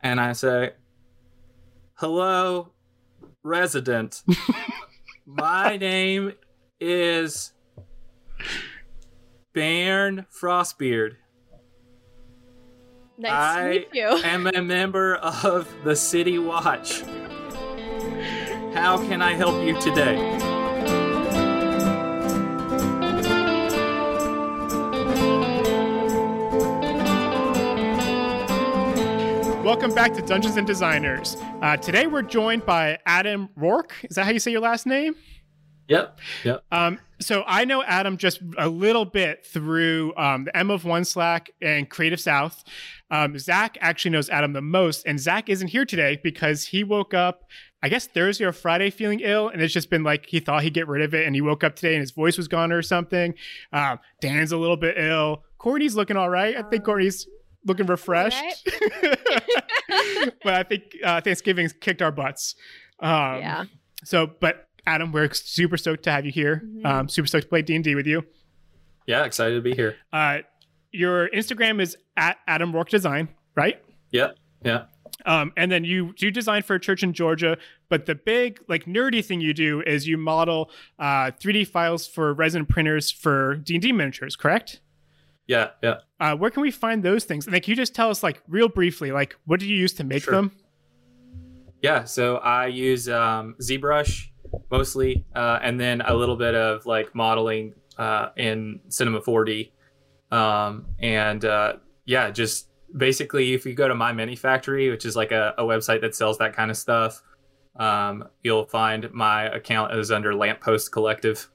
and I say, "Hello, resident. My name is Bairn Frostbeard. Nice I to meet you. am a member of the City Watch. How can I help you today?" Welcome back to Dungeons and Designers. Uh, today we're joined by Adam Rourke. Is that how you say your last name? Yep. Yep. Um, so I know Adam just a little bit through um, the M of One Slack and Creative South. Um, Zach actually knows Adam the most, and Zach isn't here today because he woke up, I guess Thursday or Friday, feeling ill, and it's just been like he thought he'd get rid of it, and he woke up today and his voice was gone or something. Um, Dan's a little bit ill. Courtney's looking all right. I think Courtney's looking refreshed. but I think uh, Thanksgiving's kicked our butts. Um, yeah. So, but Adam, we're super stoked to have you here. Mhm. Um, super stoked to play D and D with you. Yeah, excited to be here. Uh, your Instagram is at Adam Rourke Design, right? Yeah, Yeah. Um, and then you do design for a church in Georgia, but the big like nerdy thing you do is you model uh, 3D files for resin printers for D and D miniatures, correct? Yeah. Yeah. Uh, where can we find those things? And like, can you just tell us like real briefly, like what do you use to make Sure. them? Yeah, so I use um, ZBrush mostly, uh, and then a little bit of like modeling uh, in Cinema 4D, um, and uh, yeah, just basically if you go to My Mini Factory, which is like a, a website that sells that kind of stuff, um, you'll find my account is under Lamppost Collective,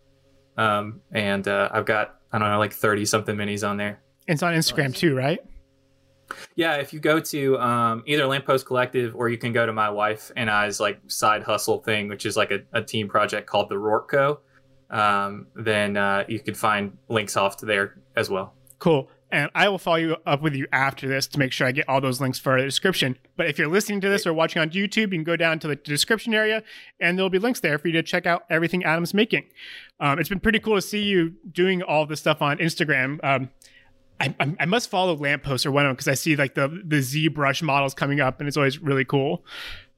um, and uh, I've got I don't know like thirty something minis on there. It's on Instagram too, right? Yeah, if you go to um, either Lamppost Collective or you can go to my wife and I's like side hustle thing, which is like a, a team project called the Rourke Co. Um, then uh, you could find links off to there as well. Cool. And I will follow you up with you after this to make sure I get all those links for the description. But if you're listening to this or watching on YouTube, you can go down to the description area and there'll be links there for you to check out everything Adam's making. Um, it's been pretty cool to see you doing all this stuff on Instagram. Um, I, I, I must follow Lamppost or one of them because I see like the the ZBrush models coming up and it's always really cool.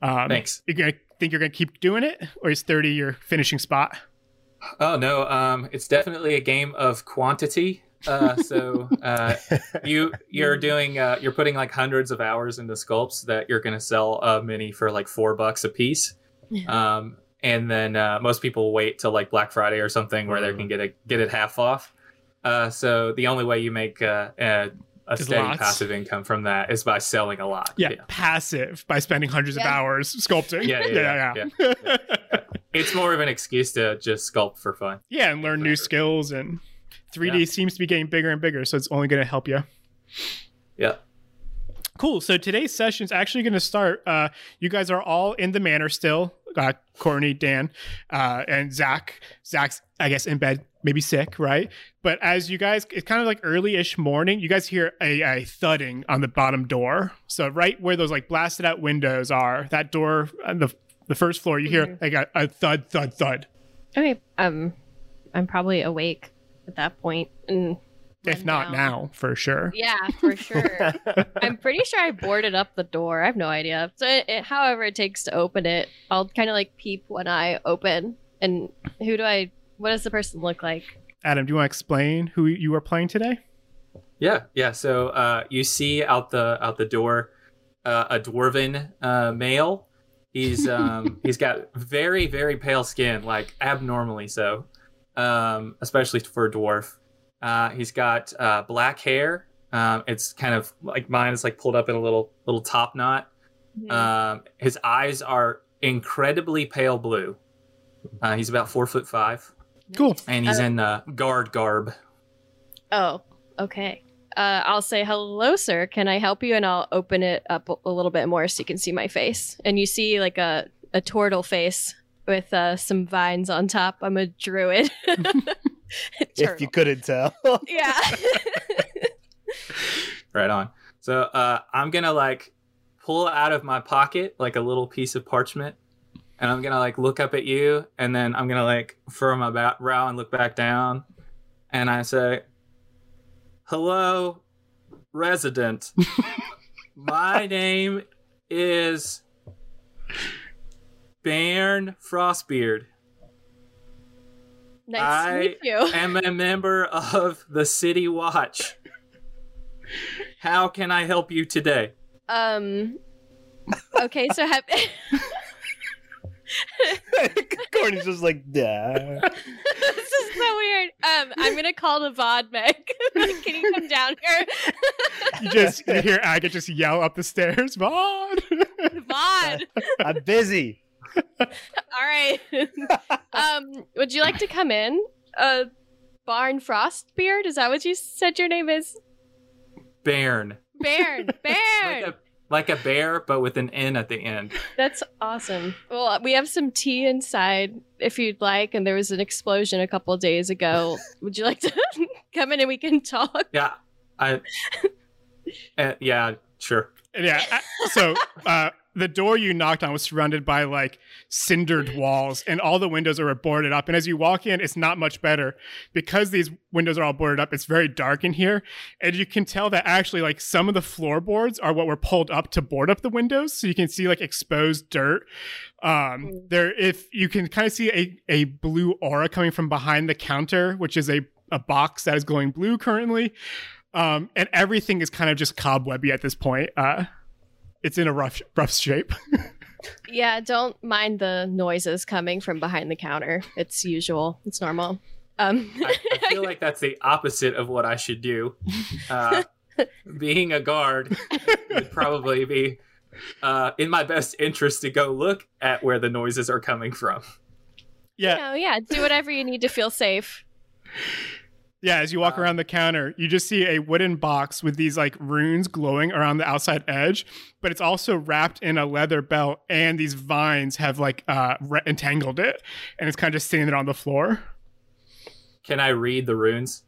Um, Thanks. You gonna think you're gonna keep doing it, or is 30 your finishing spot? Oh no, um, it's definitely a game of quantity. Uh, so uh, you you're doing uh, you're putting like hundreds of hours into sculpts that you're going to sell a mini for like four bucks a piece. Um, and then uh, most people wait till like Black Friday or something where they can get it get it half off. Uh, so the only way you make uh, a, a steady lots. passive income from that is by selling a lot. Yeah, passive by spending hundreds of Yeah. hours sculpting. Yeah, yeah, yeah. yeah, yeah. It's more of an excuse to just sculpt for fun. Yeah, and learn new skills and 3D Yeah. seems to be getting bigger and bigger, so it's only going to help you. Yeah. Cool. So today's session is actually going to start. Uh, you guys are all in the manor still. Uh, Courtney, Dan, uh, and Zach. Zach's, I guess, in bed, maybe sick, right? But as you guys, it's kind of like early-ish morning. You guys hear a, a thudding on the bottom door. So right where those like blasted out windows are, that door on the the first floor, you hear like a, a thud, thud, thud. Okay. Um, I'm probably awake at that point, and If not down. now, for sure. Yeah, for sure. I'm pretty sure I boarded up the door. I have no idea. So, it, it- however it takes to open it, I'll kind of like peep when I open. And who do I? What does the person look like? Adam, do you want to explain who you are playing today? Yeah, yeah. So uh, you see out the out the door uh, a dwarven uh, male. He's um, he's got very very pale skin, like abnormally so, um, especially for a dwarf. Uh, he's got uh, black hair. Um, it's kind of like mine. It's like pulled up in a little little top knot. Um, his eyes are incredibly pale blue. Uh, he's about four foot five, Cool. and he's Uh, in uh, guard garb. Oh, okay. Uh, I'll say hello, sir. Can I help you? And I'll open it up a- a little bit more so you can see my face. And you see like a a turtle face with uh, some vines on top. I'm a druid. if you couldn't tell. yeah. Right on. So uh, I'm gonna like pull out of my pocket like a little piece of parchment, and I'm gonna like look up at you, and then I'm gonna like furrow my ba- brow and look back down, and I say, "Hello, resident. My name is Bairn Frostbeard. Nice I to meet you. I am a member of the City Watch. How can I help you today? Um. Okay, so have Courtney's just like, yeah. this is so weird. Um, I'm gonna call the Vodbeck. Can you come down here? You just you hear Agate just yell up the stairs, Vaughn. VOD. I'm busy. All right. um, would you like to come in? Uh, Barn Frostbeard. Is that what you said your name is? Bairn. Bairn. Bairn. Like a, like a bear, but with an N at the end. That's awesome. Well, we have some tea inside if you'd like, and there was an explosion a couple days ago. Would you like to come in and we can talk? Yeah, I. Uh, yeah, sure. yeah. I- So uh, the door you knocked on was surrounded by like cindered walls, and all the windows are boarded up. And as you walk in, it's not much better because these windows are all boarded up. It's very dark in here, and you can tell that actually like some of the floorboards are what were pulled up to board up the windows, so you can see like exposed dirt. Um, there, if you can kind of see a a blue aura coming from behind the counter, which is a a box that is glowing blue currently. Um, and everything is kind of just cobwebby at this point. Uh, it's in a rough, rough shape. Yeah, don't mind the noises coming from behind the counter. It's usual. It's normal. Um, I, I feel like that's the opposite of what I should do. Uh, being a guard would probably be uh, in my best interest to go look at where the noises are coming from. yeah, no, yeah, do whatever you need to feel safe. Yeah. As you walk Uh, around the counter, you just see a wooden box with these like runes glowing around the outside edge, but it's also wrapped in a leather belt, and these vines have like uh, re- entangled it, and it's kind of just sitting there on the floor. Can I read the runes?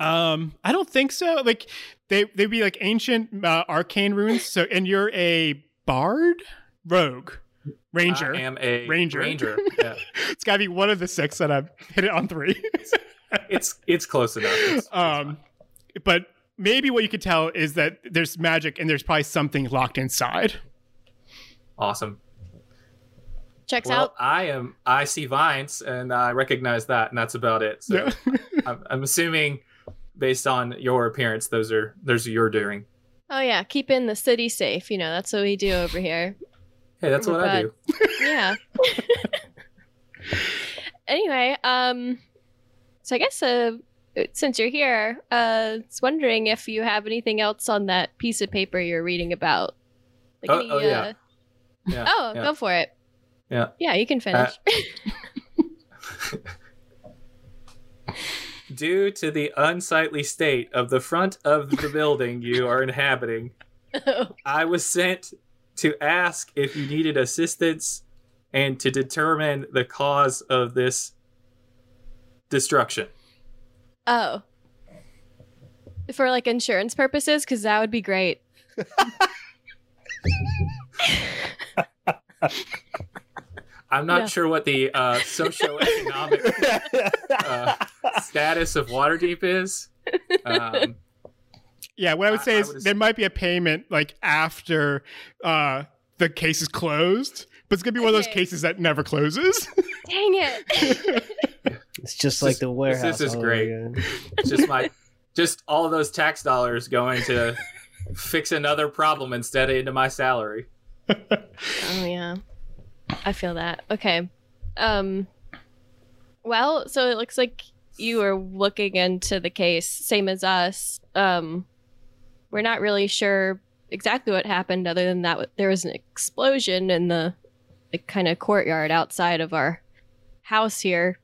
Um, I don't think so. Like they they'd be like ancient uh, arcane runes. So and you're a bard, rogue, ranger. I am a Ranger. Ranger. Yeah. it's got to be one of the six that I've hit it on three. It's it's close enough. It's- it's um, but maybe what you could tell is that there's magic and there's probably something locked inside. awesome. Checks Well, out. I am. I see vines, and I recognize that, and that's about it. So Yeah. I'm, I'm assuming, based on your appearance, those are those are your doing. Oh yeah, keeping the city safe. You know, that's what we do over here. Hey, that's what I do. Yeah. anyway, um, so I guess uh, since you're here, uh, I was wondering if you have anything else on that piece of paper you're reading about. Like Oh- any, oh, yeah. uh, Yeah. oh, yeah. go for it. Yeah. Yeah, you can finish. Due to the unsightly state of the front of the building you are inhabiting, I was sent to ask if you needed assistance and to determine the cause of this destruction. oh. For like insurance purposes, because that would be great. I'm not Yeah. sure what the uh, socioeconomic uh, status of Waterdeep is. Um, Yeah, what I would say I is would there might be a payment like after uh, the case is closed, but it's gonna be one of those cases that never closes. Dang it. It's just This like is- the warehouse. this is great. again. just my, just all those tax dollars going to fix another problem instead of into my salary. Oh yeah. I feel that. Okay. Um well, so it looks like you were looking into the case same as us. Um we're not really sure exactly what happened other than that there was an explosion in the the kind of courtyard outside of our house here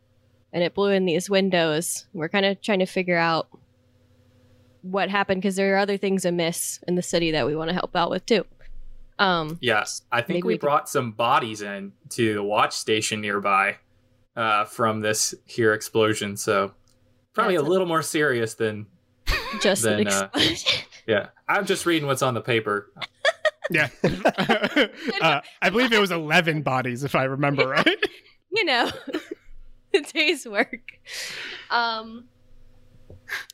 and it blew in these windows. We're kind of trying to figure out what happened because there are other things amiss in the city that we want to help out with too. Um Yes, I think we we could- brought some bodies in to the watch station nearby uh, from this here explosion. So probably a That's a- little more serious than just an Then, uh, explosion. yeah. I'm just reading what's on the paper. yeah, uh, I believe it was eleven bodies, if I remember right. you know, day's work. Um,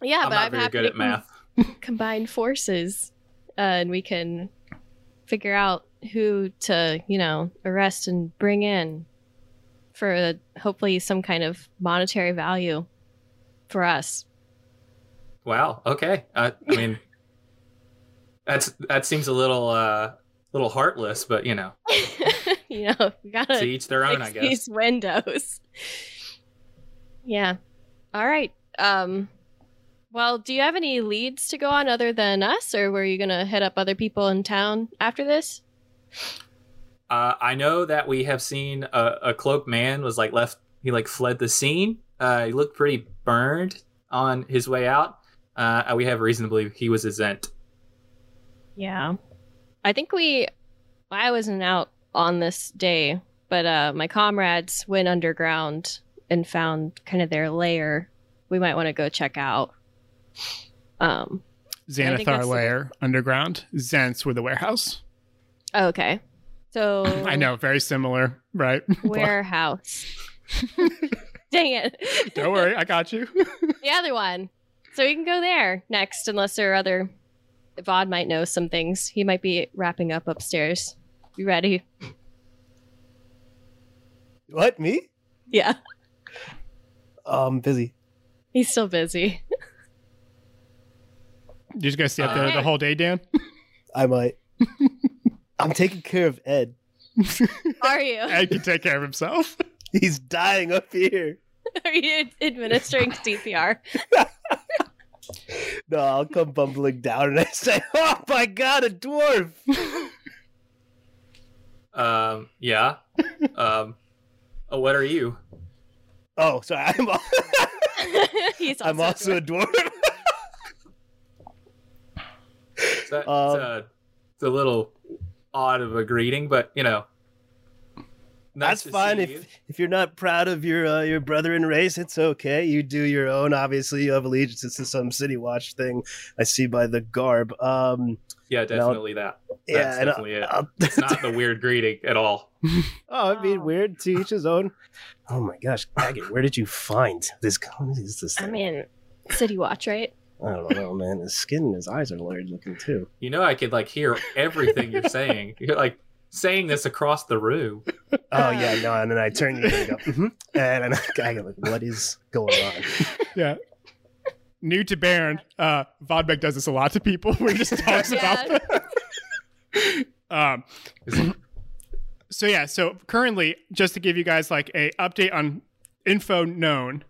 yeah, I'm but I'm very happy good at math. combine forces, uh, and we can figure out who to, you know, arrest and bring in for hopefully some kind of monetary value for us. Wow. Okay. Uh, I mean, that's that seems a little uh, little heartless, but you know, you know, gotta to each their own, I guess. these windows. Yeah. All right. Um. Well, do you have any leads to go on other than us, or were you gonna hit up other people in town after this? Uh, I know that we have seen a, a cloaked man was like left. He like fled the scene. Uh, he looked pretty burned on his way out. Uh, we have reason to believe he was a Zhent. Yeah. I think we I wasn't out on this day, but uh my comrades went underground and found kind of their lair. We might want to go check out. Um I think that's Xanathar the- layer underground. Zhents with the warehouse. okay. So I know, very similar, right? warehouse. Dang it. Don't worry, I got you. the other one. So we can go there next unless there are other Vod might know some things. He might be wrapping up upstairs. You ready? What? Me? Yeah. I'm busy. He's still busy. You're just gonna stay up there Okay. the whole day, Dan? I might. I'm taking care of Ed. Are you? Ed can take care of himself. He's dying up here. Are you administering CPR? No, I'll come bumbling down and I say, "Oh my god, a dwarf!" Um, yeah. um, oh, what are you? Oh, sorry, I'm. al- He's also, I'm also a dwarf. It's a, it's Um, a, it's a little odd of a greeting, but you know. nice That's fine if you. if you're not proud of your uh, your brother in race. It's okay. You do your own. Obviously, you have allegiances to some city watch thing. I see by the garb. Um, Yeah, definitely that. yeah, That's and definitely it. I'll- It's not the weird greeting at all. oh, I mean, weird to each his own. Oh my gosh, Agate, where did you find this? What is this? I mean, City Watch, right? I don't know, man. His skin and his eyes are weird looking too. You know, I could like hear everything you're saying. You're like saying this across the room. Oh yeah, no, and then I turn you and go, mhm. and then I go like, what is going on? Yeah. New to Baron, uh, Vodbeck does this a lot to people where he just talks about them. um, so yeah, so currently, just to give you guys like a update on info known,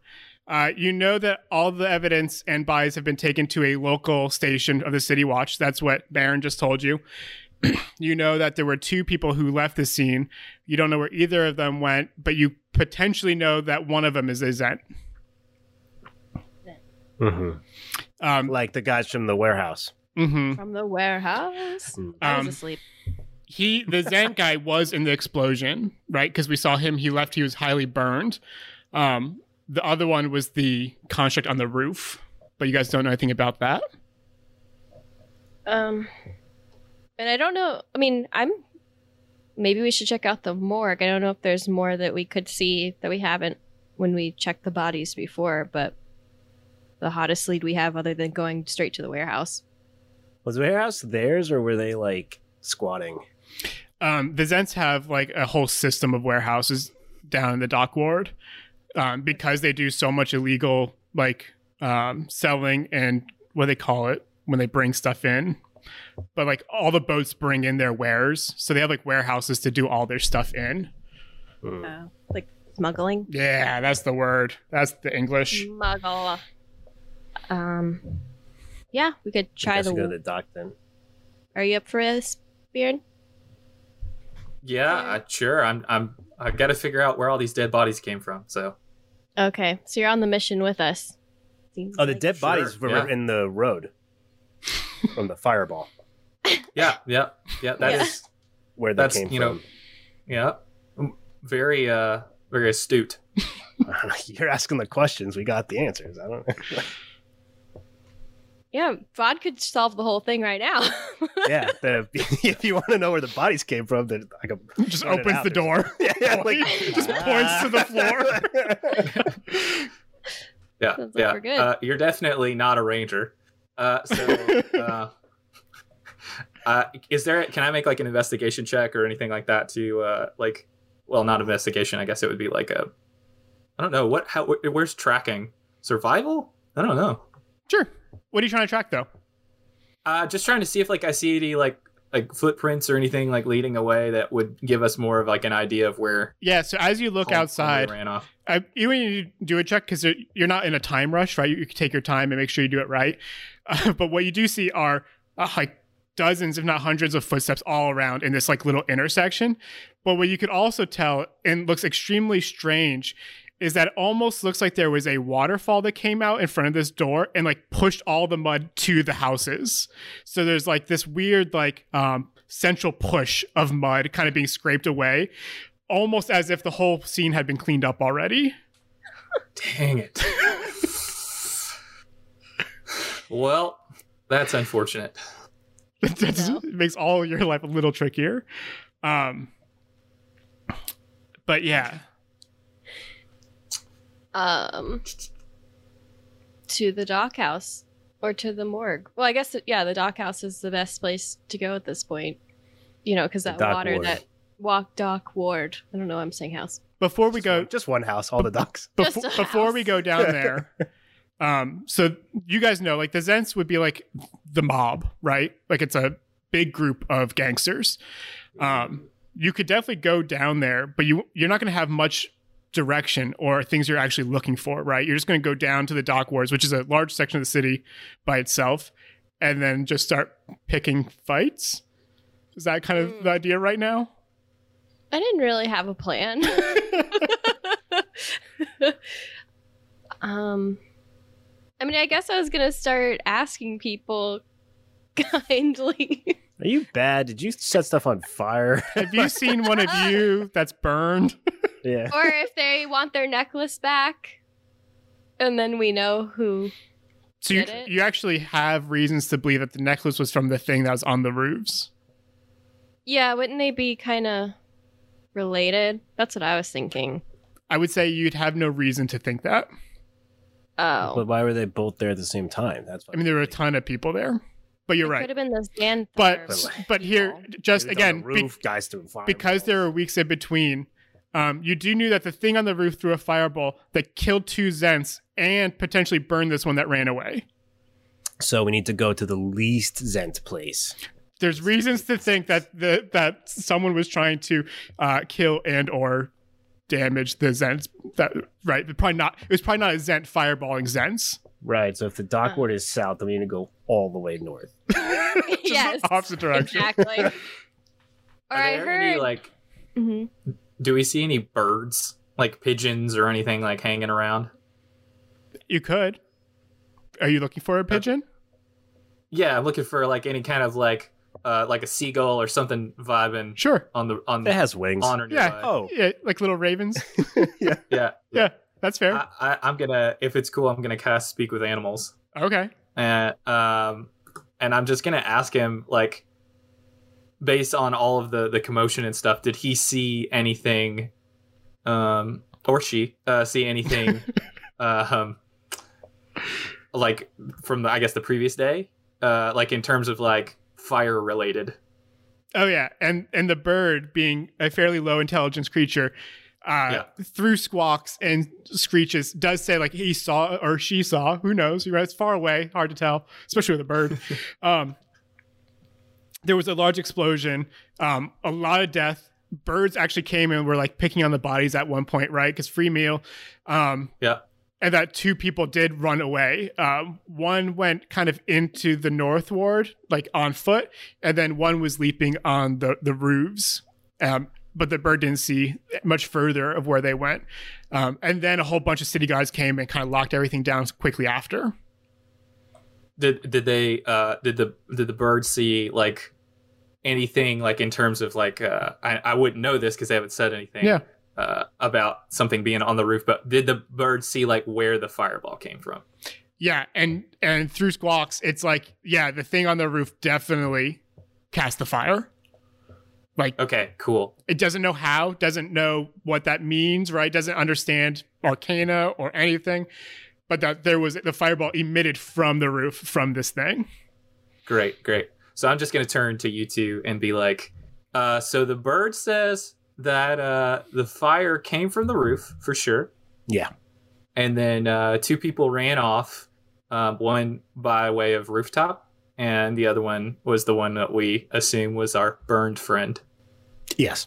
uh, you know that all the evidence and bodies have been taken to a local station of the City Watch. That's what Baron just told you. you know that there were two people who left the scene. You don't know where either of them went, but you potentially know that one of them is a Zhent. Mm-hmm. Um, Like the guys from the warehouse. mhm. From the warehouse. I was Um, asleep. he the Zhent guy was in the explosion, right? Because we saw him. He left. He was highly burned. Um, the other one was the construct on the roof, but you guys don't know anything about that. Um, and I don't know. I mean, I'm. Maybe we should check out the morgue. I don't know if there's more that we could see that we haven't when we checked the bodies before, but the hottest lead we have other than going straight to the warehouse. Was the warehouse theirs, or were they like squatting? Um, the Zhents have like a whole system of warehouses down in the dock ward um, because they do so much illegal like um, selling and what they call it when they bring stuff in. But like all the boats bring in their wares, so they have like warehouses to do all their stuff in. Uh, like smuggling. Yeah, that's the word. That's the English. Smuggle. Um, yeah, we could try Guess the. go to the dock then. Are you up for this, Beard? Yeah, uh, sure. I'm. I'm. I got to figure out where all these dead bodies came from. So Okay, so you're on the mission with us. Seems Oh, the like- dead Sure, bodies were yeah. in the road from the fireball yeah, yeah, yeah. That is. Yeah. where they That's, came you know- from. yeah. Mm, Very. Uh. Very astute. You're asking the questions. We got the answers. I don't know. Yeah, Vod could solve the whole thing right now. yeah, the, if you want to know where the bodies came from, then I can Just opens out. the door. Yeah, yeah, like just points to the floor. Yeah, Sounds like yeah. we're good. Uh, you're definitely not a ranger. Uh, so, uh, Uh, is there? Can I make like an investigation check or anything like that to uh, like? Well, not investigation. I guess it would be like a. I don't know what. How? Where's tracking? Survival? I don't know. Sure. What are you trying to track though? Uh, just trying to see if like I see any like like footprints or anything like leading away that would give us more of like an idea of where Yeah. So as you look home- outside, ran off. I, you need to do a check because you're not in a time rush, right? You, you can take your time and make sure you do it right. Uh, but what you do see are uh, like dozens, if not hundreds, of footsteps all around in this like little intersection. But what you could also tell and looks extremely strange is that it almost looks like there was a waterfall that came out in front of this door and like pushed all the mud to the houses. So there's like this weird like um, central push of mud kind of being scraped away, almost as if the whole scene had been cleaned up already. Dang it. well, that's unfortunate. That just No. makes all your life a little trickier. Um, but yeah, Um, to the dock house or to the morgue. Well, I guess yeah, the dock house is the best place to go at this point. You know, because that water ward. that walk dock ward. I don't know. I'm saying house. before we go, just one house, all the ducks. Just before, a before we go down there, um, so you guys know, like the Zhents would be like the mob, right? Like it's a big group of gangsters. Um, you could definitely go down there, but you you're not going to have much direction or things you're actually looking for, right? You're just going to go down to the dock wards, which is a large section of the city by itself, and then just start picking fights. Is that kind of Hmm. the idea right now? I didn't really have a plan. um, I mean, I guess I was gonna start asking people kindly. Are you bad? Did you set stuff on fire? Have you seen one of you that's burned? Yeah. or if they want their necklace back and then we know who So you, Did it? you actually have reasons to believe that the necklace was from the thing that was on the roofs. yeah wouldn't they be kind of related that's what i was thinking I would say you'd have no reason to think that. oh But why were they both there at the same time? That's I mean, there were a ton of people there, but you're it right. could have been those Dan But Thorpe but here, just Maybe it's on again, the be- roof, guys doing fire. because there are weeks in between, um, you do knew that the thing on the roof threw a fireball that killed two Zhents and potentially burned this one that ran away. So we need to go to the least Zhent place. There's reasons to think that the that someone was trying to uh, kill and or damage the Zhents. That right? Probably not. It was probably not a Zhent fireballing Zhents. Right. So if the dock Uh. ward is south, then we need to go all the way north. Yes opposite direction. exactly or Are i heard any, like Mhm. Do we see any birds like pigeons or anything like hanging around? You could. Are you looking for a pigeon? Yeah, I'm looking for like any kind of like uh like a seagull or something vibing Sure. on the on the, It has wings. on or Yeah. nearby. Oh. Yeah, like little ravens. yeah. yeah. yeah, that's fair. I, I, I'm gonna if it's cool, I'm gonna cast speak with animals. okay. and um and i'm just gonna ask him like based on all of the the commotion and stuff did he see anything um or she uh see anything uh, um like from the i guess the previous day uh like in terms of like fire related Oh yeah, and and the bird being a fairly low intelligence creature, uh, Yeah. through squawks and screeches, does say like he saw or she saw. Who knows? You're right, It's far away, hard to tell, especially with a bird. um, there was a large explosion, um, a lot of death. Birds actually came and were like picking on the bodies at one point, right? Because free meal. Um, yeah and that two people did run away. Um, one went kind of into the north ward, like on foot, and then one was leaping on the the roofs. Um, but the bird didn't see much further of where they went. Um, and then a whole bunch of city guards came and kind of locked everything down quickly after. Did did they uh did the did the birds see like anything like in terms of like uh i, I wouldn't know this because they haven't said anything Yeah. uh about something being on the roof but did the bird see like where the fireball came from Yeah, and and through squawks, it's like yeah, the thing on the roof definitely cast the fire. Like okay cool it doesn't know how, doesn't know what that means, right? Doesn't understand arcana or anything, but that there was the fireball emitted from the roof from this thing. great great So I'm just gonna turn to you two and be like, uh, so the bird says that uh, the fire came from the roof for sure. Yeah. And then uh, two people ran off, um, one by way of rooftop, and the other one was the one that we assume was our burned friend. Yes.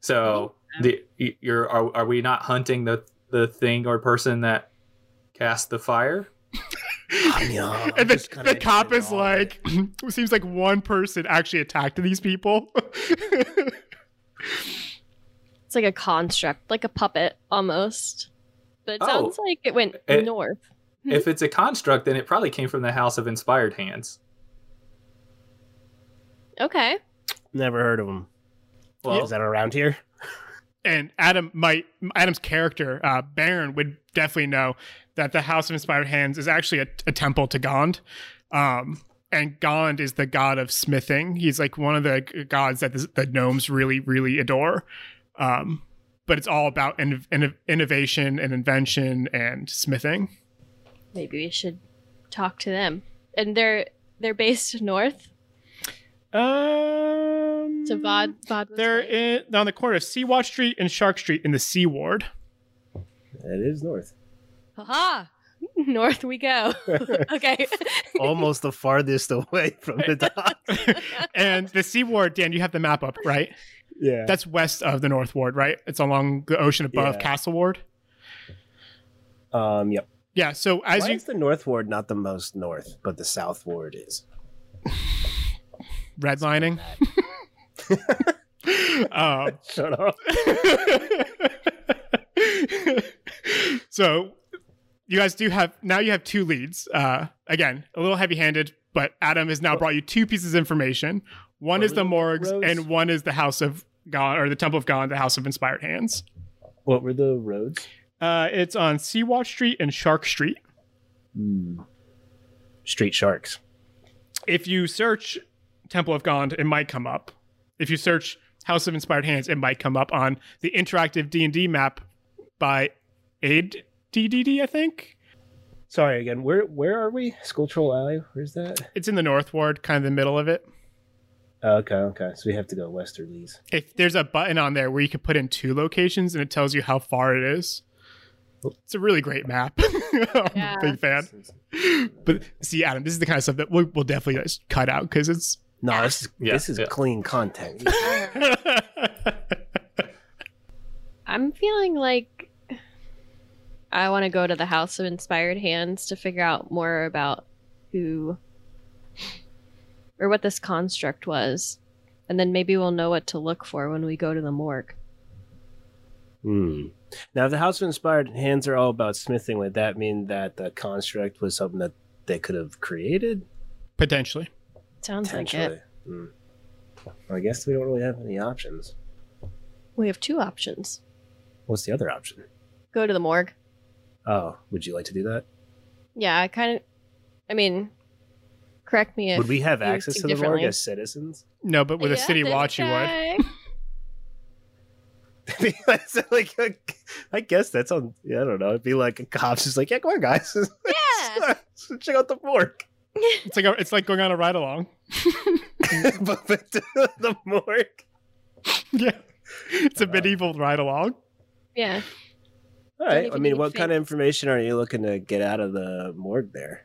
So the you're are, are we not hunting the the thing or person that cast the fire? Yeah, and the, the cop is wrong. like, it seems like one person actually attacked these people. It's like a construct, like a puppet almost. But it Oh. sounds like it went It- north. If it's a construct, then it probably came from the House of Inspired Hands. Okay. Never heard of them. Well, Is that around here? and Adam might Adam's character, uh, Baron, would definitely know that the House of Inspired Hands is actually a, a temple to Gond. Um, and Gond is the god of smithing. He's like one of the gods that the, the gnomes really, really adore. Um, but it's all about in, in, innovation and invention and smithing. Maybe we should talk to them. And they're they're based north. Um, So Vod Vod They're in, on the corner of Seawatch Street and Shark Street in the Sea Ward. It is north. Haha. North we go. okay. Almost the farthest away from the dock. and the Sea Ward, Dan, you have the map up, right? Yeah. That's west of the North Ward, right? It's along the ocean above Yeah. Castle Ward. um. Yep. Yeah. So as Why you is the North Ward not the most north, but the South Ward is? redlining, um, Shut up. so you guys do have now you have two leads. Uh, again, a little heavy-handed, but Adam has now brought you two pieces of information. One is the morgues, roads? and one is the House of God or the Temple of God, the House of Inspired Hands. What were the roads? Uh, it's on Seawatch Street and Shark Street. Hmm. Street sharks. If you search Temple of Gond, it might come up. If you search House of Inspired Hands, it might come up on the interactive D and D map by Aid DDD. I think Sorry again. Where where are we? School Troll Alley. Where's that? it's in the North Ward, kind of the middle of it. Okay, okay. So we have to go westerlies. If there's a button on there where you can put in two locations and it tells you how far it is. It's a really great map. I'm Yeah. a big fan. But see, Adam, this is the kind of stuff that we'll, we'll definitely just cut out because it's. No, this is Yeah, this is yeah. clean content. I'm feeling like I want to go to the House of Inspired Hands to figure out more about who or what this construct was. And then maybe we'll know what to look for when we go to the morgue. Hmm. Now, if the House of Inspired Hands are all about smithing, would that mean that the construct was something that they could have created? Potentially. Sounds like it. Hmm. Well, I guess we don't really have any options. We have two options. What's the other option? Go to the morgue. Oh, would you like to do that? Yeah, I kind of I mean, correct me if would we have you access to the morgue as citizens? No, but with a city this watch, you would. So, like, I guess that's on. Yeah, I don't know. It'd be like a cop's just like, yeah, come on, guys, Yeah. check out the morgue. It's like a, it's like going on a ride along. but but the morgue. yeah, it's a uh, medieval ride along. yeah. All I mean, what kind of information are you looking to get out of the morgue there?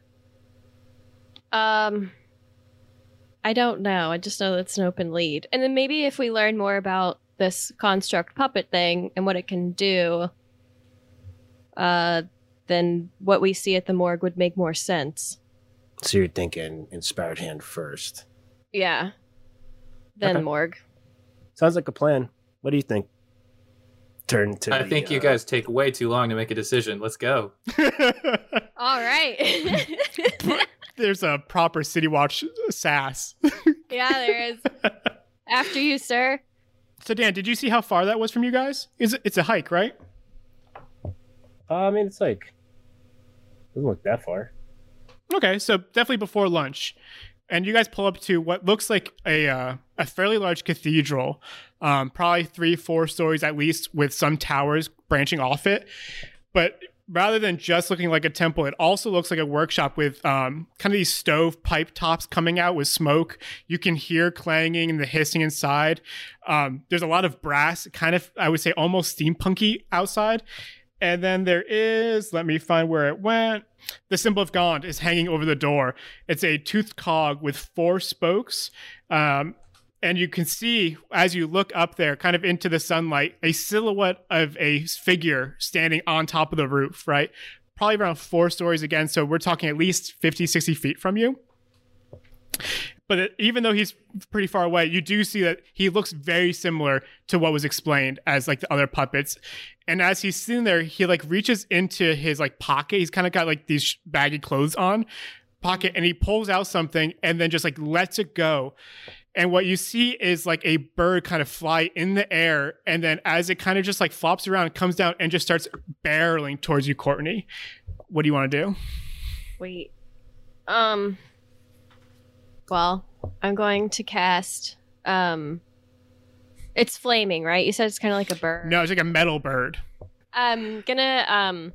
Um, I don't know. I just know that's an open lead. And then maybe if we learn more about this construct puppet thing and what it can do, uh, then what we see at the morgue would make more sense. So you're thinking inspired hand first. Yeah. Then Okay. morgue. Sounds like a plan. What do you think? Turn to. I the, think you uh, guys take way too long to make a decision. Let's go. All right. There's a proper city watch sass. yeah, there is. After you, sir. So Dan, did you see how far that was from you guys? Is it, it's a hike, right? Uh, I mean, it's like It doesn't look that far. Okay, so definitely before lunch, and you guys pull up to what looks like a uh, a fairly large cathedral, um, probably three four stories at least, with some towers branching off it. But rather than just looking like a temple, it also looks like a workshop with um, kind of these stove pipe tops coming out with smoke. You can hear clanging and the hissing inside. Um, there's a lot of brass, kind of, I would say, almost steampunky outside. And then there is, let me find where it went. The symbol of Gond is hanging over the door. It's a toothed cog with four spokes. Um, and you can see as you look up there kind of into the sunlight a silhouette of a figure standing on top of the roof right probably around four stories again so we're talking at least 50 60 feet from you but even though he's pretty far away you do see that he looks very similar to what was explained as like the other puppets and as he's sitting there he like reaches into his like pocket he's kind of got like these baggy clothes on pocket and he pulls out something and then just like lets it go and what you see is like a bird kind of fly in the air and then as it kind of just like flops around comes down and just starts barreling towards you courtney what do you want to do Wait. Um. Well, I'm going to cast. Um. It's flaming, right? You said it's kind of like a bird. no it's like a metal bird I'm gonna um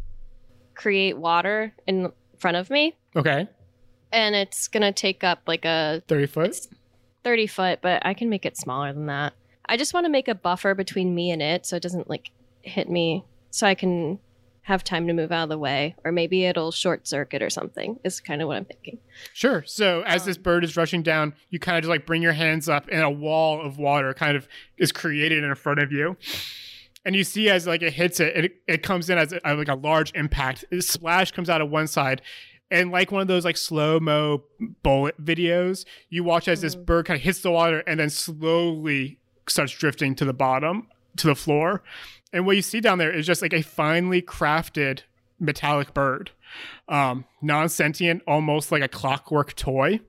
create water in front of me, okay and it's gonna take up like a 30 foot 30 foot, but I can make it smaller than that. I just want to make a buffer between me and it so it doesn't like hit me, so I can have time to move out of the way, or maybe it'll short circuit or something. Is kind of what I'm thinking. Sure. So as this Um, bird is rushing down, you kind of just like bring your hands up, and a wall of water kind of is created in front of you. And you see as like it hits it, it, it comes in as a, like a large impact. A splash comes out of one side, and like one of those like slow mo bullet videos, you watch as this Mhm. bird kind of hits the water and then slowly starts drifting to the bottom to the floor. And what you see down there is just like a finely crafted metallic bird, um, non sentient, almost like a clockwork toy.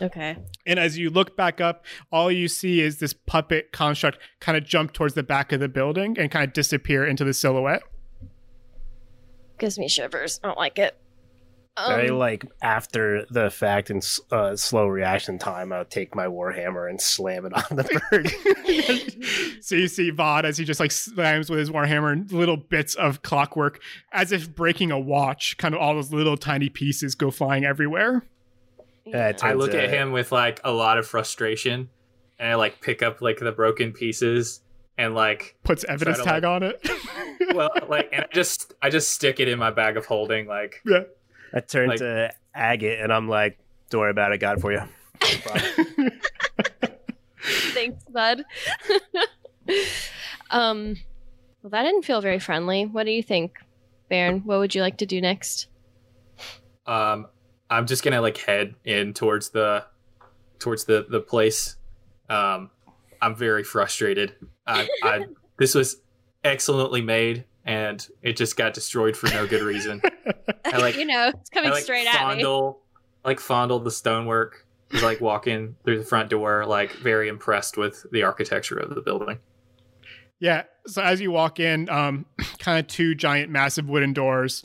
Okay. And as you look back up, all you see is this puppet construct kind of jump towards the back of the building and kind of disappear into the silhouette. Gives me shivers. I don't like it. I Um, like after the fact and uh, slow reaction time. I'll take my warhammer and slam it on the bird. so you see Vod as he just like slams with his warhammer and little bits of clockwork as if breaking a watch. Kind of all those little tiny pieces go flying everywhere. Yeah, I look uh, at him with like a lot of frustration, and I like pick up like the broken pieces and like Puts evidence to, tag on it. well like and I just I just stick it in my bag of holding like yeah. I turn like- to Agate and I'm like, "Don't worry about it. Got it for you." No. Thanks, bud. um, well, that didn't feel very friendly. What do you think, Baron? What would you like to do next? um I'm just gonna like head in towards the towards the the place. Um, I'm very frustrated. I, I this was excellently made, and it just got destroyed for no good reason. I like you know, it's coming I like straight at me. fondle, like fondle the stonework. Just, like walking through the front door, like very impressed with the architecture of the building. Yeah. So as you walk in, um, kind of two giant, massive wooden doors,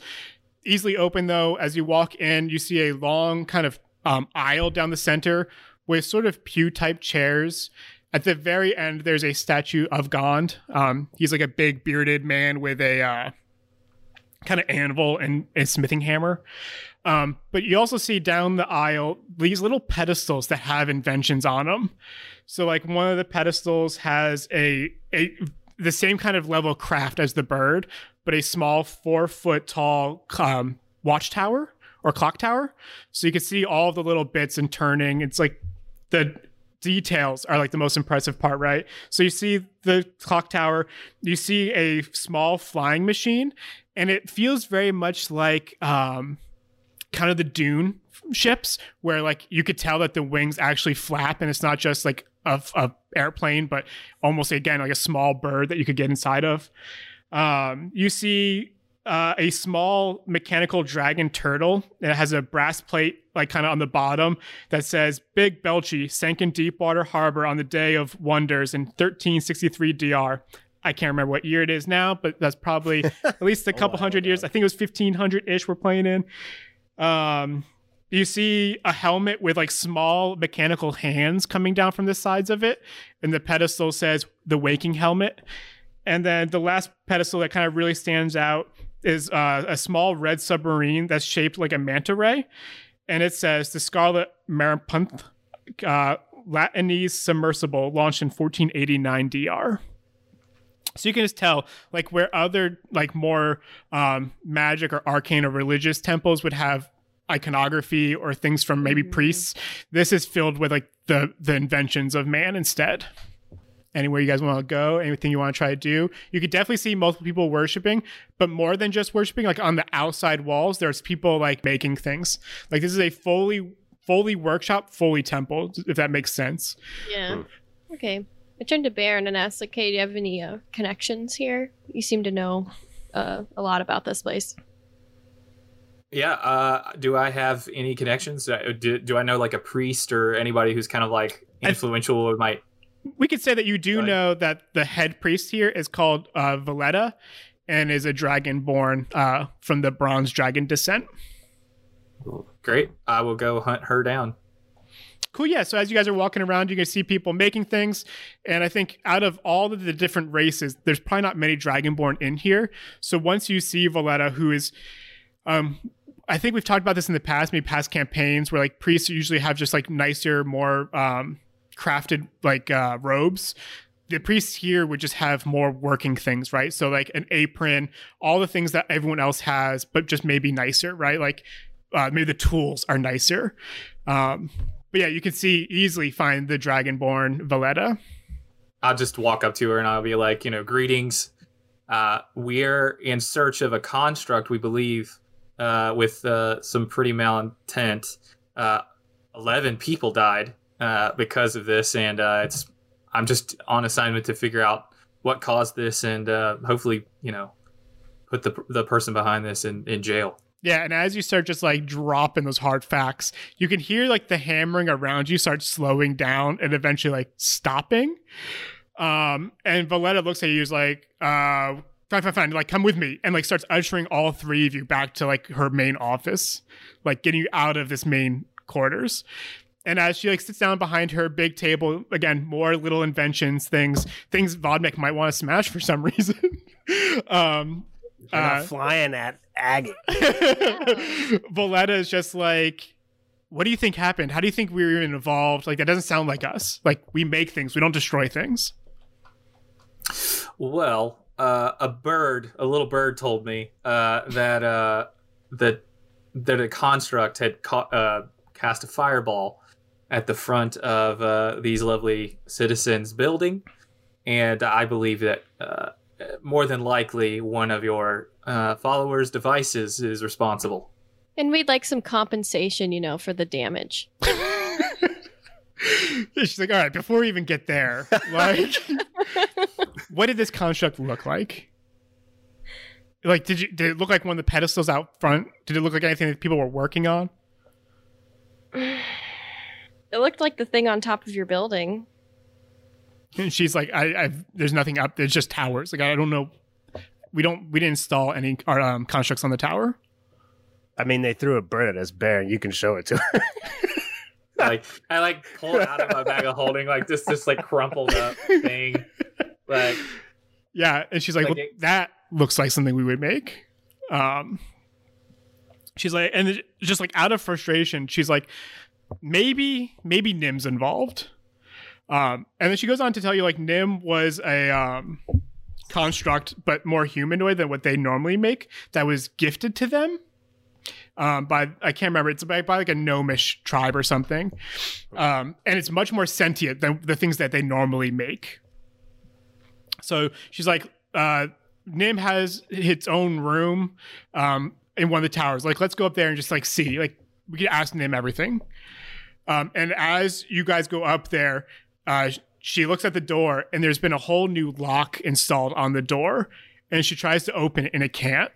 easily open though. As you walk in, you see a long kind of um, aisle down the center with sort of pew type chairs. At the very end, there's a statue of Gond. Um, he's like a big bearded man with a uh, kind of anvil and a smithing hammer. Um, but you also see down the aisle these little pedestals that have inventions on them. So like one of the pedestals has a a the same kind of level craft as the bird, but a small four foot tall um, watchtower or clock tower. So you can see all the little bits and turning. It's like the details are like the most impressive part, right? So you see the clock tower, you see a small flying machine, and it feels very much like um, kind of the Dune ships, where like you could tell that the wings actually flap, and it's not just like a, a airplane, but almost again like a small bird that you could get inside of. Um, you see uh, a small mechanical dragon turtle that has a brass plate like kind of on the bottom that says Big Belchy sank in Deepwater Harbor on the day of wonders in 1363 DR. I can't remember what year it is now, but that's probably at least a couple while hundred years. I think it was 1500 ish we're playing in. Um, you see a helmet with like small mechanical hands coming down from the sides of it, and the pedestal says the waking helmet. And then the last pedestal that kind of really stands out is uh, a small red submarine that's shaped like a manta ray, and it says the Scarlet Marpenoth, uh, Lantanese submersible launched in 1489 DR. So you can just tell, like where other like more um, magic or arcane or religious temples would have iconography or things from maybe Mhm. priests, this is filled with like the the inventions of man instead. Anywhere you guys want to go, anything you want to try to do, you could definitely see multiple people worshiping, but more than just worshiping. Like on the outside walls, there's people like making things. Like this is a fully fully workshop, fully temple, if that makes sense. Yeah. Okay. I turned to Baron and asked, like, hey, do you have any uh, connections here? You seem to know uh, a lot about this place. Yeah. Uh, do I have any connections? Uh, Do, do I know like a priest or anybody who's kind of like influential or might? We could say that you do Right. know that the head priest here is called uh, Valletta and is a dragon born uh, from the bronze dragon descent. Great. I will go hunt her down. Cool, yeah. So as you guys are walking around, you can see people making things, and I think out of all of the different races, there's probably not many dragonborn in here. So once you see Valletta, who is, um, I think we've talked about this in the past, maybe past campaigns where like priests usually have just like nicer, more um, crafted like uh, robes. The priests here would just have more working things, right? So like an apron, all the things that everyone else has, but just maybe nicer, right? Like uh, maybe the tools are nicer. Um, but yeah, you can see easily find the Dragonborn Valletta. I'll just walk up to her and I'll be like, you know, greetings. Uh, we're in search of a construct, we believe, uh, with uh, some pretty malintent. Uh, Eleven people died uh, because of this, and uh, it's. I'm just on assignment to figure out what caused this, and uh, hopefully, you know, put the the person behind this in, in jail. Yeah, and as you start just like dropping those hard facts, you can hear like the hammering around you start slowing down and eventually like stopping. Um, and Valletta looks at you, is like, uh, fine, fine, fine, like come with me, and like starts ushering all three of you back to like her main office, like getting you out of this main quarters. And as she like sits down behind her big table, again, more little inventions, things, things Vodbeck might want to smash for some reason. um, You're not uh, flying at agate. Valletta is just like, what do you think happened? How do you think we were even involved? Like that doesn't sound like us. Like we make things, we don't destroy things. Well, uh, a bird, a little bird, told me uh, that uh, that that a construct had ca- uh, cast a fireball at the front of uh, these lovely citizens' building, and I believe that uh, more than likely one of your uh, followers' devices is responsible. And we'd like some compensation, you know, for the damage. She's like, all right, before we even get there, like, what did this construct look like? Like, did you did it look like one of the pedestals out front? Did it look like anything that people were working on? It looked like the thing on top of your building. And she's like, I, I've there's nothing up. There's just towers. Like, I don't know. We don't. We didn't install any our, um, constructs on the tower. I mean, they threw a bird at us, Baron. You can show it to her. Like I like pull it out of my bag of holding, like this this like crumpled up thing, like. Yeah, and she's like, Like well, it- that looks like something we would make. Um, she's like, and just like out of frustration, she's like, maybe, maybe Nim's involved. Um, and then she goes on to tell you like Nim was a um construct, but more humanoid than what they normally make. That was gifted to them. Um, by I can't remember. It's by, by like a gnomish tribe or something, um, and it's much more sentient than the things that they normally make. So she's like, uh, Nim has its own room um, in one of the towers. Like, let's go up there and just like see. Like, we can ask Nim everything. Um, and as you guys go up there, uh, she looks at the door, and there's been a whole new lock installed on the door. And she tries to open it, and it can't.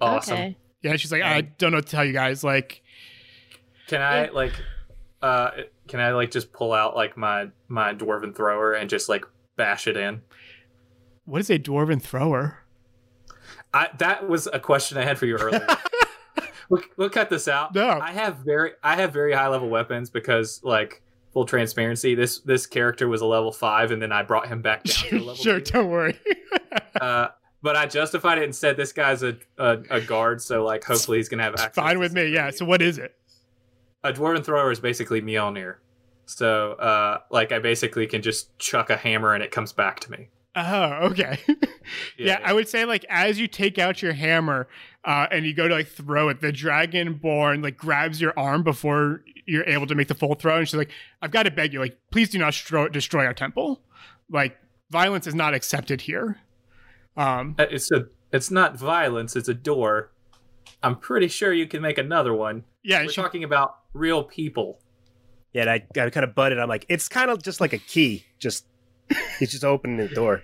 Awesome. Okay. Yeah, she's like, I don't know what to tell you guys. Like, Can I like uh can I like just pull out like my my dwarven thrower and just like bash it in? what is a dwarven thrower? I that was a question I had for you earlier. we'll, we'll cut this out. No. I have very I have very high level weapons because like full transparency this this character was a level 5 and then I brought him back down to a level sure, 2. don't worry. Uh but I justified it and said this guy's a a, a guard, so like hopefully he's gonna have It's access. fine with me. Yeah. So what is it? a dwarven thrower is basically Mjolnir. So uh, like I basically can just chuck a hammer and it comes back to me. Oh, okay. yeah, I would say like as you take out your hammer uh, and you go to like throw it, the dragonborn like grabs your arm before you're able to make the full throw, and she's like, "I've got to beg you, like, please do not stro- destroy our temple. Like, violence is not accepted here." Um, Uh, It's a it's not violence. It's a door. I'm pretty sure you can make another one. yeah, We're she, talking about real people. Yeah, and I, I kind of butted. I'm like, it's kind of just like a key. Just he's just opening the door.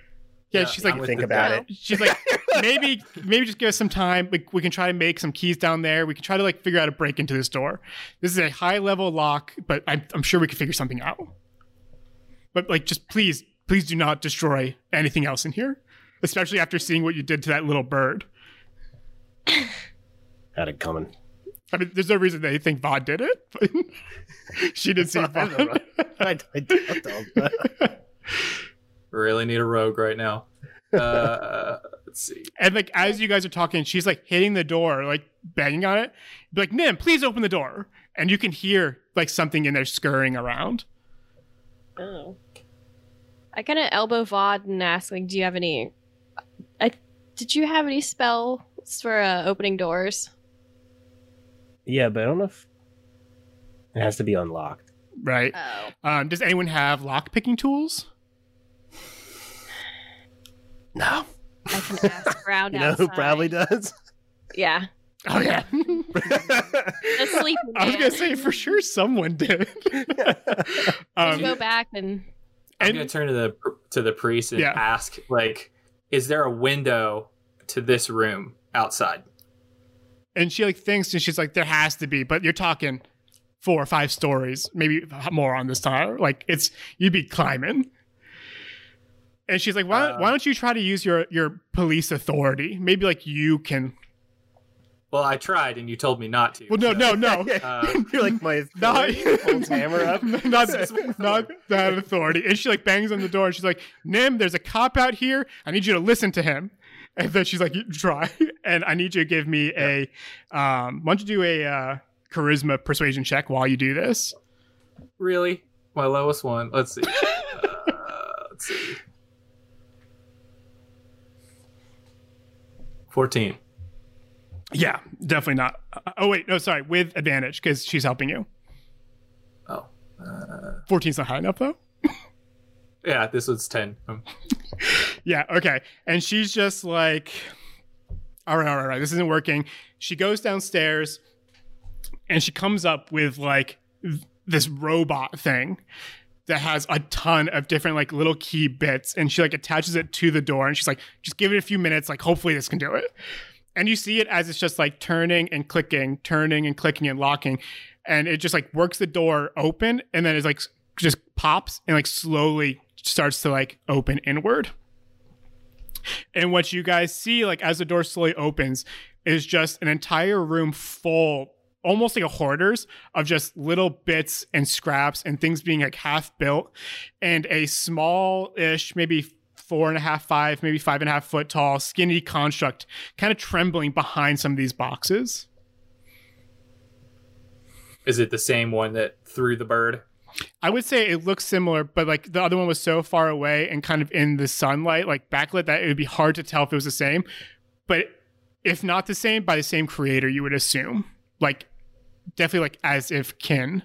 yeah, Yeah, she's like, Think about throw. it. she's like, maybe, maybe just give us some time. Like, we can try to make some keys down there. We can try to like figure out a break into this door. This is a high level lock, but I'm, I'm sure we can figure something out. But like, just please, please do not destroy anything else in here, especially after seeing what you did to that little bird. Had it coming. I mean, there's no reason they think Vod did it. But she did see I don't see Vod. I, I don't. Really need a rogue right now. Uh, let's see. And like as you guys are talking, she's like hitting the door, like banging on it. Be like, Nim, please open the door. And you can hear like something in there scurrying around. Oh. I kind of elbow Vod and ask, like, do you have any? I did you have any spells for uh, opening doors? yeah, but I don't know if it has to be unlocked. Right. Oh, Um, does anyone have lock picking tools? No, I can ask around you know who probably does. Yeah, Oh yeah. the sleeping I was man. gonna say for sure someone did. I'll um, go back and I'm and gonna turn to the to the priest and Yeah. ask, like, is there a window to this room outside? and she like thinks and she's like, there has to be, but you're talking four or five stories, maybe more on this tower. Like it's you'd be climbing. And she's like, why, Uh, why don't you try to use your your police authority? Maybe like you can. Well, I tried, and you told me not to. Well, no, so- no, no. Uh, You're like my Not, authority holds hammer up. not, not that authority. And she like bangs on the door and she's like, Nim, there's a cop out here. I need you to listen to him. And then she's like, "You try. And I need you to give me a, um, why don't you do a uh, charisma persuasion check while you do this? Really? My lowest one. Let's see. Uh, let's see. 14. Yeah, definitely not. Uh, oh, wait. No, sorry. With advantage because she's helping you. Oh. Uh, 14's not high enough though. yeah, this was 10. Um, Yeah, okay. And she's just like, all right, all right, all right, this isn't working. She goes downstairs and she comes up with like this robot thing that has a ton of different like little key bits and she like attaches it to the door and she's like, just give it a few minutes, like hopefully this can do it. And you see it as it's just like turning and clicking, turning and clicking and locking. And it just like works the door open and then it's like just pops and like slowly starts to like open inward. And what you guys see, like as the door slowly opens, is just an entire room full, almost like a hoarders of just little bits and scraps and things being like half built, and a small-ish, maybe four and a half, five, maybe five and a half foot tall, skinny construct, kind of trembling behind some of these boxes. is it the same one that threw the bird? I would say it looks similar, but like the other one was so far away and kind of in the sunlight, like backlit, that it would be hard to tell if it was the same. But if not the same, by the same creator, you would assume. Like, definitely like as if kin.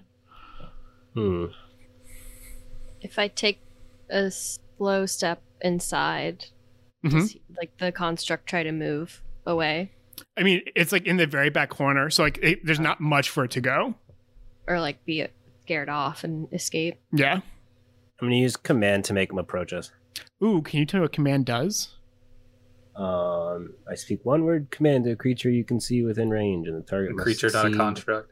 Hmm. if I take a slow step inside, Mhm. does he- like the construct try to move away I mean, it's like in the very back corner, so like it, there's not much for it to go. or like be scared off and escape? Yeah. I'm gonna use command to make him approach us. Ooh, can you tell me what command does? Um, I speak one word command to a creature you can see within range, and the target A must creature, not a construct.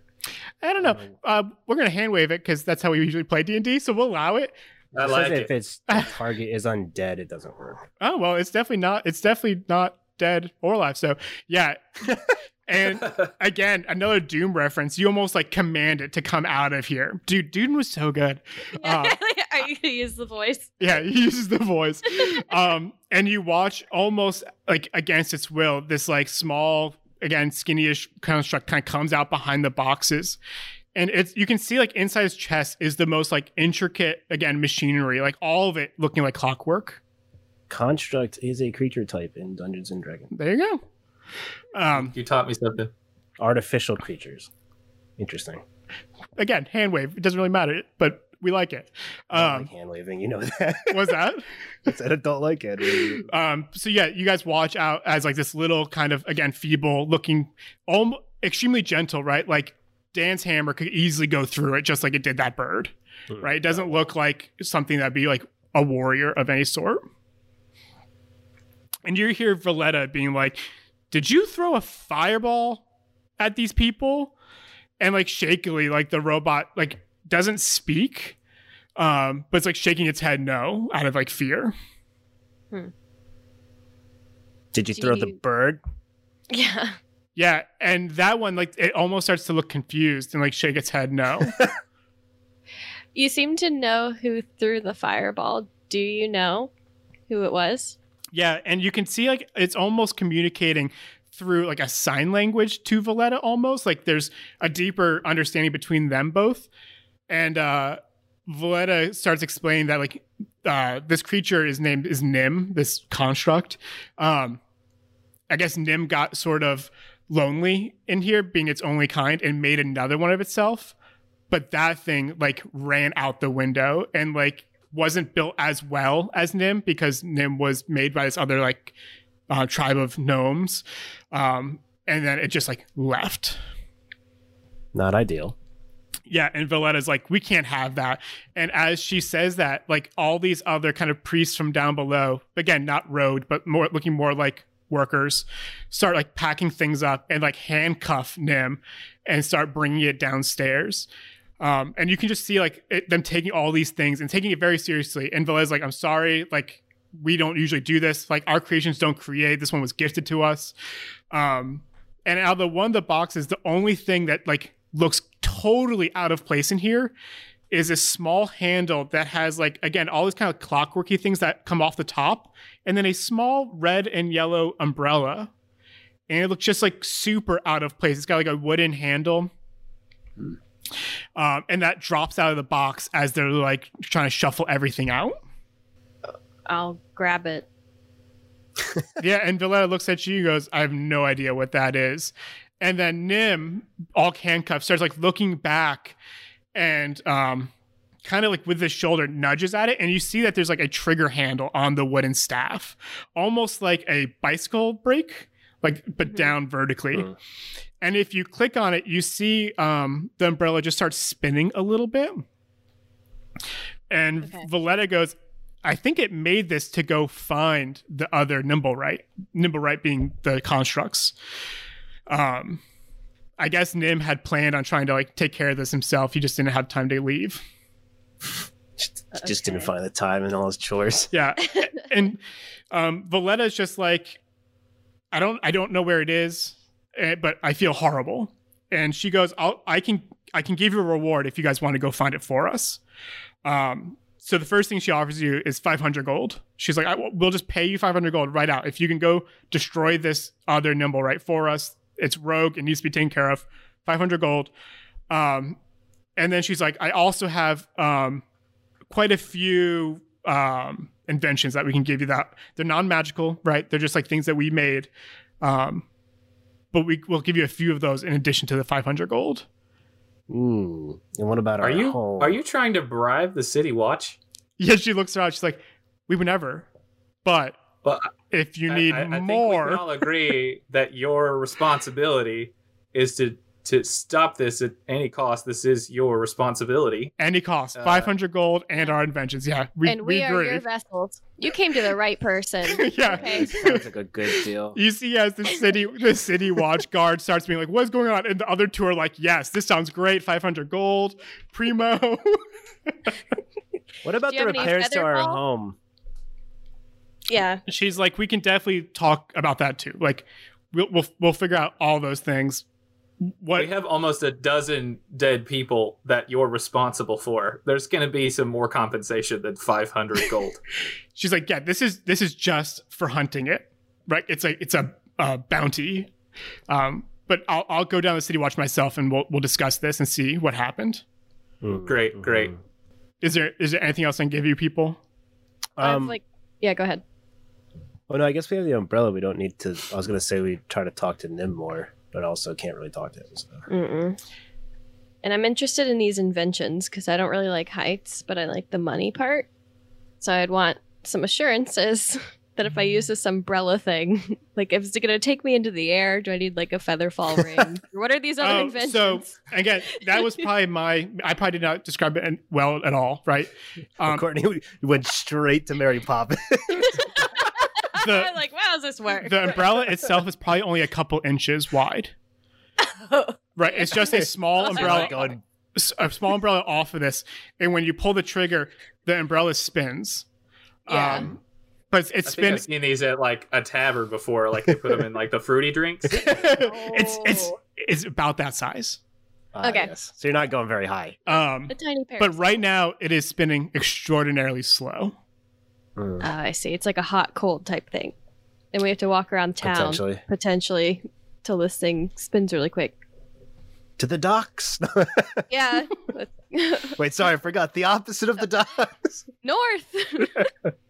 I don't know. Uh, we're gonna hand wave it because that's how we usually play D and D, so we'll allow it. I It says like if it's target is undead, it doesn't work. Oh well, it's definitely not. It's definitely not dead or alive. So yeah, and again, another Doom reference. You almost like command it to come out of here, dude. Doom was so good. Uh, Are you gonna use the voice? yeah, he uses the voice. Um, and you watch almost like against its will this like small again skinny-ish construct kind of comes out behind the boxes and it's you can see like inside his chest is the most like intricate again machinery like all of it looking like clockwork Construct is a creature type in Dungeons and Dragons. there you go um You taught me something. Artificial creatures. Interesting. again hand wave it doesn't really matter but we like it um like hand waving, you know that. was that I said I don't like hand waving. Um, so yeah, you guys watch out as like this little kind of again feeble looking, almost extremely gentle, right? Like Dan's hammer could easily go through it, just like it did that bird, Hmm. right? It doesn't look like something that'd be like a warrior of any sort. And you hear Valletta being like, "Did you throw a fireball at these people?" And like shakily, like the robot like doesn't speak, um, but it's like shaking its head no out of like fear. Did you Do throw the bird? Yeah. Yeah, and that one like it almost starts to look confused and like shake its head no. You seem to know who threw the fireball. Do you know who it was? yeah, and you can see like it's almost communicating through like a sign language to Valletta almost like there's a deeper understanding between them both. And uh Valletta starts explaining that like uh this creature is named is Nim, this construct. Um I guess Nim got sort of lonely in here being its only kind and made another one of itself. But that thing like ran out the window and like wasn't built as well as Nim because Nim was made by this other like uh, tribe of gnomes. Um, and then it just like left. Not ideal. Yeah, and Valletta's like, we can't have that. And as she says that, like all these other kind of priests from down below, again, not road, but more looking more like workers, start like packing things up and like handcuff Nim and start bringing it downstairs. Um, and you can just see like it, them taking all these things and taking it very seriously. And Valletta's like, I'm sorry, like we don't usually do this. Like our creations don't create. This one was gifted to us. Um, and out of the one of the boxes, the only thing that like looks totally out of place in here is a small handle that has like again all these kind of clockworky things that come off the top, and then a small red and yellow umbrella. And it looks just like super out of place. It's got like a wooden handle. Um, and that drops out of the box as they're like trying to shuffle everything out. I'll grab it. yeah, and Valletta looks at you and goes, I have no idea what that is. And then Nim, all handcuffed, starts like looking back and um kind of like with his shoulder nudges at it, and you see that there's like a trigger handle on the wooden staff, almost like a bicycle brake, like but Mhm. down vertically. Mhm. And if you click on it, you see um the umbrella just starts spinning a little bit. And Okay. Valletta goes, I think it made this to go find the other nimblewright. Nimble right being the constructs. Um I guess Nim had planned on trying to like take care of this himself. He just didn't have time to leave. Just, just didn't find the time and all his chores. Yeah. and um Valletta's just like I don't I don't know where it is, eh, but I feel horrible. And she goes, I'll I can I can give you a reward if you guys want to go find it for us. Um so the first thing she offers you is 500 gold. She's like, I, we'll just pay you 500 gold right out. If you can go destroy this other nimblewright for us, it's rogue. It needs to be taken care of. 500 gold. Um, and then she's like, I also have um, quite a few um, inventions that we can give you that they're non-magical, right? They're just like things that we made. Um, but we will give you a few of those in addition to the 500 gold. Mm. And what about Are our you home? are you trying to bribe the city watch? Yeah, she looks around. She's like, we would never. But But if you I- need I, I think we can all agree that your responsibility is to to stop this at any cost. This is your responsibility. any cost, Uh, 500 gold and our inventions. Yeah, we, and we, we are agree. your vessels. You came to the right person. yeah. Okay. Sounds like a good deal. You see, as the city the city watch guard starts being like, "What's going on?" and the other two are like, "Yes, this sounds great. Five hundred gold, primo." What about the repairs to our featherball? home? Yeah. She's like, "We can definitely talk about that too. Like, we'll we'll we'll figure out all those things what We have almost a dozen dead people that you're responsible for. There's going to be some more compensation than 500 gold. she's like, yeah, this is this is just for hunting it, right? It's a it's a, uh bounty. Um, but I'll I'll go down the city watch myself, and we'll we'll discuss this and see what happened. Mm, Great, great. Is there is there anything else I can give you people? I've Um, like, yeah, go ahead. Well, no, I guess we have the umbrella. We don't need to. I was gonna say we try to talk to Nim more, but also can't really talk to him. So. Mm-mm. And I'm interested in these inventions because I don't really like heights, but I like the money part. So I'd want some assurances that if I use this umbrella thing, like if it's going to take me into the air, do I need like a feather fall ring? What are these other Oh, inventions? so again, that was probably my. I probably did not describe it well at all, right? Um, Courtney went straight to Mary Poppins. the- I'm like, wow, does this work? the umbrella itself is probably only a couple inches wide. Right, it's just a small Those umbrella, like- going s- a small umbrella off of this, and when you pull the trigger, the umbrella spins. Yeah. Um, but it's, it's I think spin. I've seen these at like a tavern before. Like they put them in like the fruity drinks. it's it's Oh. it's about that size. Ah, Okay. yes. So you're not going very high. Um, a tiny pair. but right now it is spinning extraordinarily slow. Mm, Oh, I see. It's like a hot cold type thing. And we have to walk around town Potentially. potentially till this thing spins really quick. To the docks. Yeah. Wait, sorry, I forgot. The opposite of the docks. North.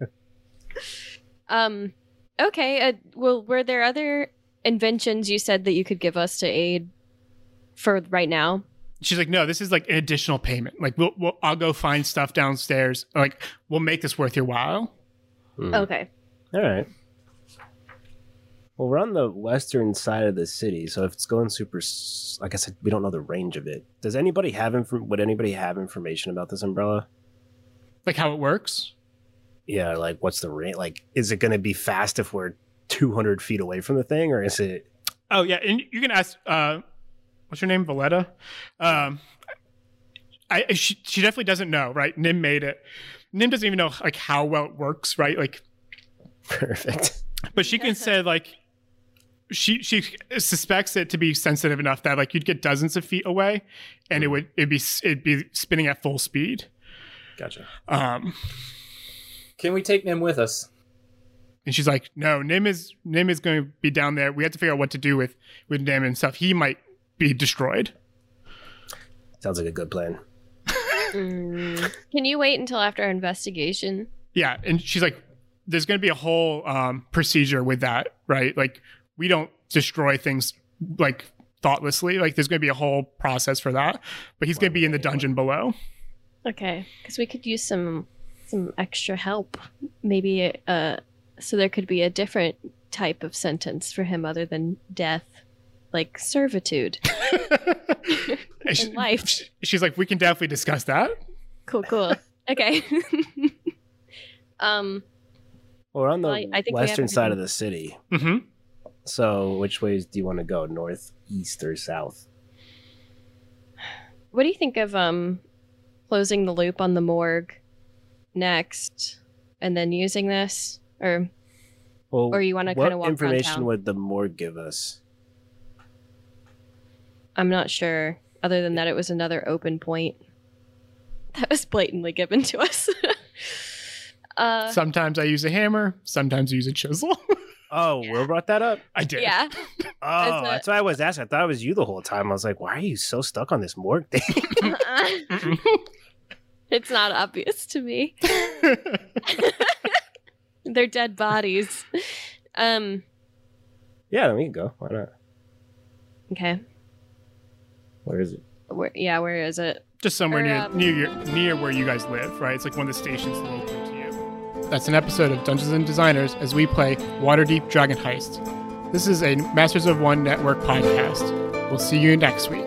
um okay, uh, well were there other inventions you said that you could give us to aid for right now? She's like, no, this is like an additional payment. Like, we'll, we'll I'll go find stuff downstairs. Like, we'll make this worth your while. Mm. Okay. All right. Well, we're on the western side of the city, so if it's going super, like I said, we don't know the range of it. Does anybody have inf- Would anybody have information about this umbrella? Like how it works. Yeah, like what's the range? Like, is it going to be fast if we're 200 feet away from the thing, or is it? Oh yeah, and you can ask. Uh, what's your name, Valletta? Um, I she, she definitely doesn't know, right? Nim made it. Nim doesn't even know like how well it works, right? Like, Perfect. but she can say like. She she suspects it to be sensitive enough that like you'd get dozens of feet away, and it would it'd be it'd be spinning at full speed. Gotcha. Um, Can we take Nim with us? And she's like, "No, Nim is Nim is going to be down there. We have to figure out what to do with with Nim and stuff. He might be destroyed." Sounds like a good plan. Mm, Can you wait until after our investigation? Yeah, and she's like, "There's going to be a whole um, procedure with that, right? Like, we don't destroy things like thoughtlessly. Like, there's going to be a whole process for that. But he's going to be in the dungeon below. Okay, because we could use some some extra help. Maybe uh, so there could be a different type of sentence for him other than death, like servitude. And she- life. she's like, "We can definitely discuss that." Cool, cool. Okay. um, Well, we're on the Well, I- I think we have western side of the city. hmm So, which ways do you want to go? North, east, or south? what do you think of um closing the loop on the morgue next, and then using this, or Well, Or you wanna kinda walk around information would the morgue give us? I'm not sure. Other than that, it was another open point that was blatantly given to us. uh, Sometimes I use a hammer. Sometimes I use a chisel. Oh, Will brought that up. I did. yeah. Oh, a- that's why I was asking. I thought it was you the whole time. I was like, why are you so stuck on this morgue thing? It's not obvious to me. They're dead bodies. Um. yeah, then we can go. Why not? Okay. Where is it? Where? Yeah. Where is it? Just somewhere Or, near um, near your, near where you guys live, right? It's like one of the stations local to you. That's an episode of Dungeons and Designers as we play Waterdeep Dragon Heist. This is a Masters of One Network podcast. We'll see you next week.